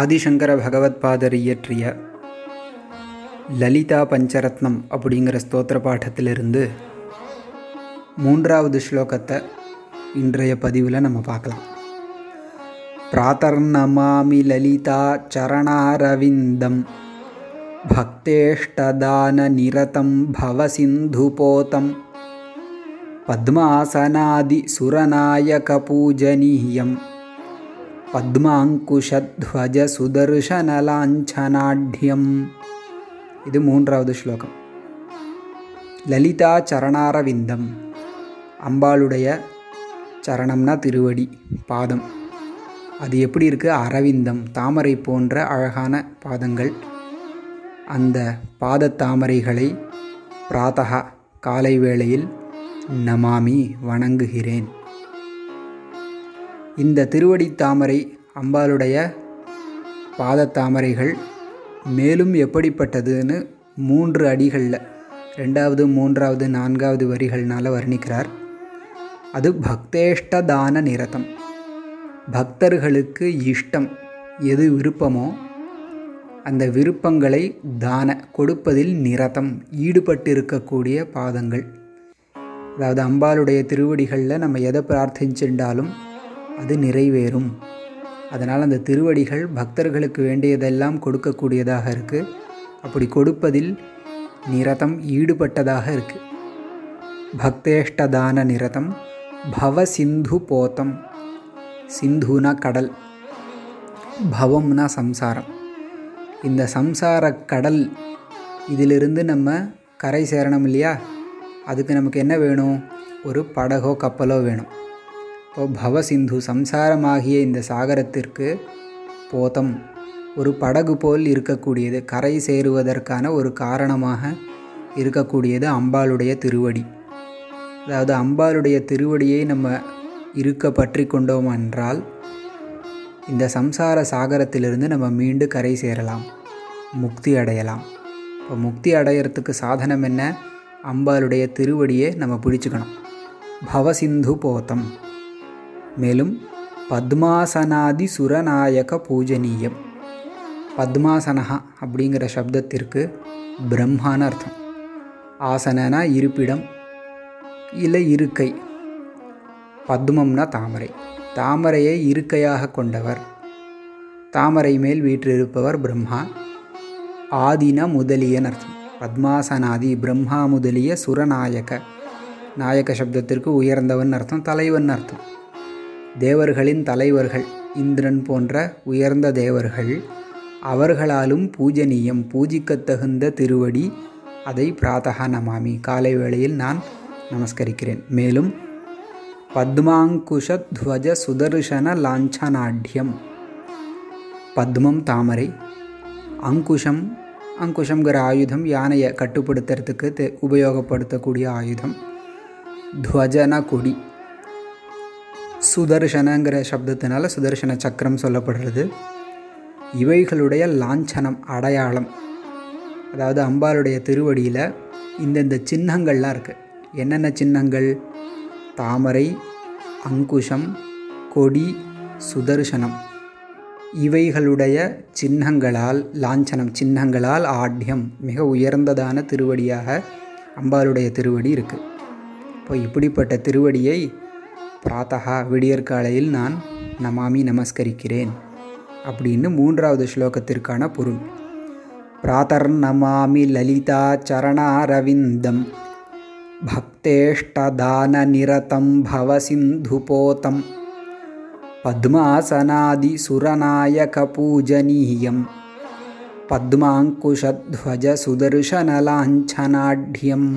ஆதிசங்கர பகவத்பாதர் இயற்றிய லலிதா பஞ்சரத்னம் அப்படிங்கிற ஸ்தோத்திர பாட்டத்திலிருந்து மூன்றாவது ஸ்லோகத்தை இன்றைய பதிவில் நம்ம பார்க்கலாம். பிராத்தர்ணமாமி லலிதா சரணாரவிந்தம் பக்தேஷ்டதான நிரதம் பவசிந்துபோதம் பத்மாசனாதி சுரநாயக பூஜனீயம் பத்மாங்குஷத்வஜ சுதர்ஷனலாஞ்சனாட்யம் இது மூன்றாவது ஸ்லோகம். லலிதா சரணாரவிந்தம் அம்பாளுடைய சரணம்னா திருவடி பாதம். அது எப்படி இருக்குது அரவிந்தம் தாமரை போன்ற அழகான பாதங்கள். அந்த பாத தாமரைகளை பிராத்தகா காலை வேளையில் நமாமி வணங்குகிறேன். இந்த திருவடி தாமரை அம்பாளுடைய பாத தாமரைகள் மேலும் எப்படிப்பட்டதுன்னு மூன்று அடிகளில் ரெண்டாவது மூன்றாவது நான்காவது வரிகள்னால் வர்ணிக்கிறார். அது பக்தேஷ்ட தான நிரதம். பக்தர்களுக்கு இஷ்டம் எது விருப்பமோ அந்த விருப்பங்களை தான கொடுப்பதில் நிரதம் ஈடுபட்டு இருக்கக்கூடிய பாதங்கள். அதாவது அம்பாளுடைய திருவடிகளில் நம்ம எதை பிரார்த்திச்சுட்டாலும் அது நிறைவேறும். அதனால் அந்த திருவடிகள் பக்தர்களுக்கு வேண்டியதெல்லாம் கொடுக்கக்கூடியதாக இருக்குது அப்படி கொடுப்பதில் நிரதம் ஈடுபட்டதாக இருக்குது பக்தேஷ்டதான நிரதம் பவ சிந்து போத்தம். சிந்துனா கடல் பவம்னா சம்சாரம். இந்த சம்சார கடல் இதிலிருந்து நம்ம கரை சேரணும் இல்லையா? அதுக்கு நமக்கு என்ன வேணும்? ஒரு படகோ கப்பலோ வேணும். இப்போ பவசிந்து சம்சாரமாகிய இந்த சாகரத்திற்கு போதம். ஒரு படகு போல் இருக்கக்கூடியது கரை சேருவதற்கான ஒரு காரணமாக இருக்கக்கூடியது அம்பாளுடைய திருவடி. அதாவது அம்பாளுடைய திருவடியை நம்ம இருக்க பற்றி கொண்டோம் என்றால் இந்த சம்சார சாகரத்திலிருந்து நம்ம மீண்டு கரை சேரலாம் முக்தி அடையலாம். இப்போ முக்தி அடையிறதுக்கு சாதனம் என்ன? அம்பாளுடைய திருவடியை நம்ம பிடிச்சுக்கணும். பவசிந்து போத்தம் மேலும் பத்மாசனாதி சுரநாயக பூஜனீயம். பத்மாசனஹா அப்படிங்கிற சப்தத்திற்கு பிரம்மான்னு அர்த்தம். ஆசனனா இருப்பிடம் இல்லை இருக்கை. பத்மம்னா தாமரை. தாமரையை இருக்கையாக கொண்டவர். தாமரை மேல் வீற்றிருப்பவர் பிரம்மா. ஆதின முதலியன் அர்த்தம். பத்மாசனாதி பிரம்மா முதலிய சுரநாயக. நாயக சப்தத்திற்கு உயர்ந்தவன் அர்த்தம் தலைவன் அர்த்தம். தேவர்களின் தலைவர்கள் இந்திரன் போன்ற உயர்ந்த தேவர்கள் அவர்களாலும் பூஜனீயம் பூஜிக்கத்தகுந்த திருவடி அதை பிராத்தகா நமாமி. காலை வேளையில் நான் நமஸ்கரிக்கிறேன். மேலும் பத்மாங்குஷத்வஜ சுதர்ஷன லாஞ்சனாட்யம். பத்மம் தாமரை. அங்குஷம் அங்குஷங்கிற ஆயுதம் யானையை கட்டுப்படுத்துறதுக்கு தே உபயோகப்படுத்தக்கூடிய ஆயுதம். துவஜன கொடி. சுதர்ஷனங்கிற சப்தத்தினால சுதர்ஷன சக்கரம் சொல்லப்படுறது. இவைகளுடைய லாஞ்சனம் அடையாளம். அதாவது அம்பாளுடைய திருவடியில் இந்தந்த சின்னங்கள்லாம் இருக்குது என்னென்ன சின்னங்கள்? தாமரை அங்குஷம் கொடி சுதர்சனம் இவைகளுடைய சின்னங்களால் லாஞ்சனம் சின்னங்களால் ஆட்யம் மிக உயர்ந்ததான திருவடியாக அம்பாளுடைய திருவடி இருக்குது இப்போ இப்படிப்பட்ட திருவடியை பிராத்தகா விடியற்காலையில் நான் நமாமி நமஸ்கரிக்கிறேன் அப்படின்னு மூன்றாவது ஸ்லோகத்திற்கான பொருள் பிராத்தர் நமாமி லலிதா சரணாரவிந்தம் பக்தேஷ்டதான நிரதம் பவசிந்துபோதம் பத்மாசனாதி சுரநாயக பூஜனீயம் பத்மாங்குஷத்வஜ சுதர்ஷனலாஞ்சனாட்யம்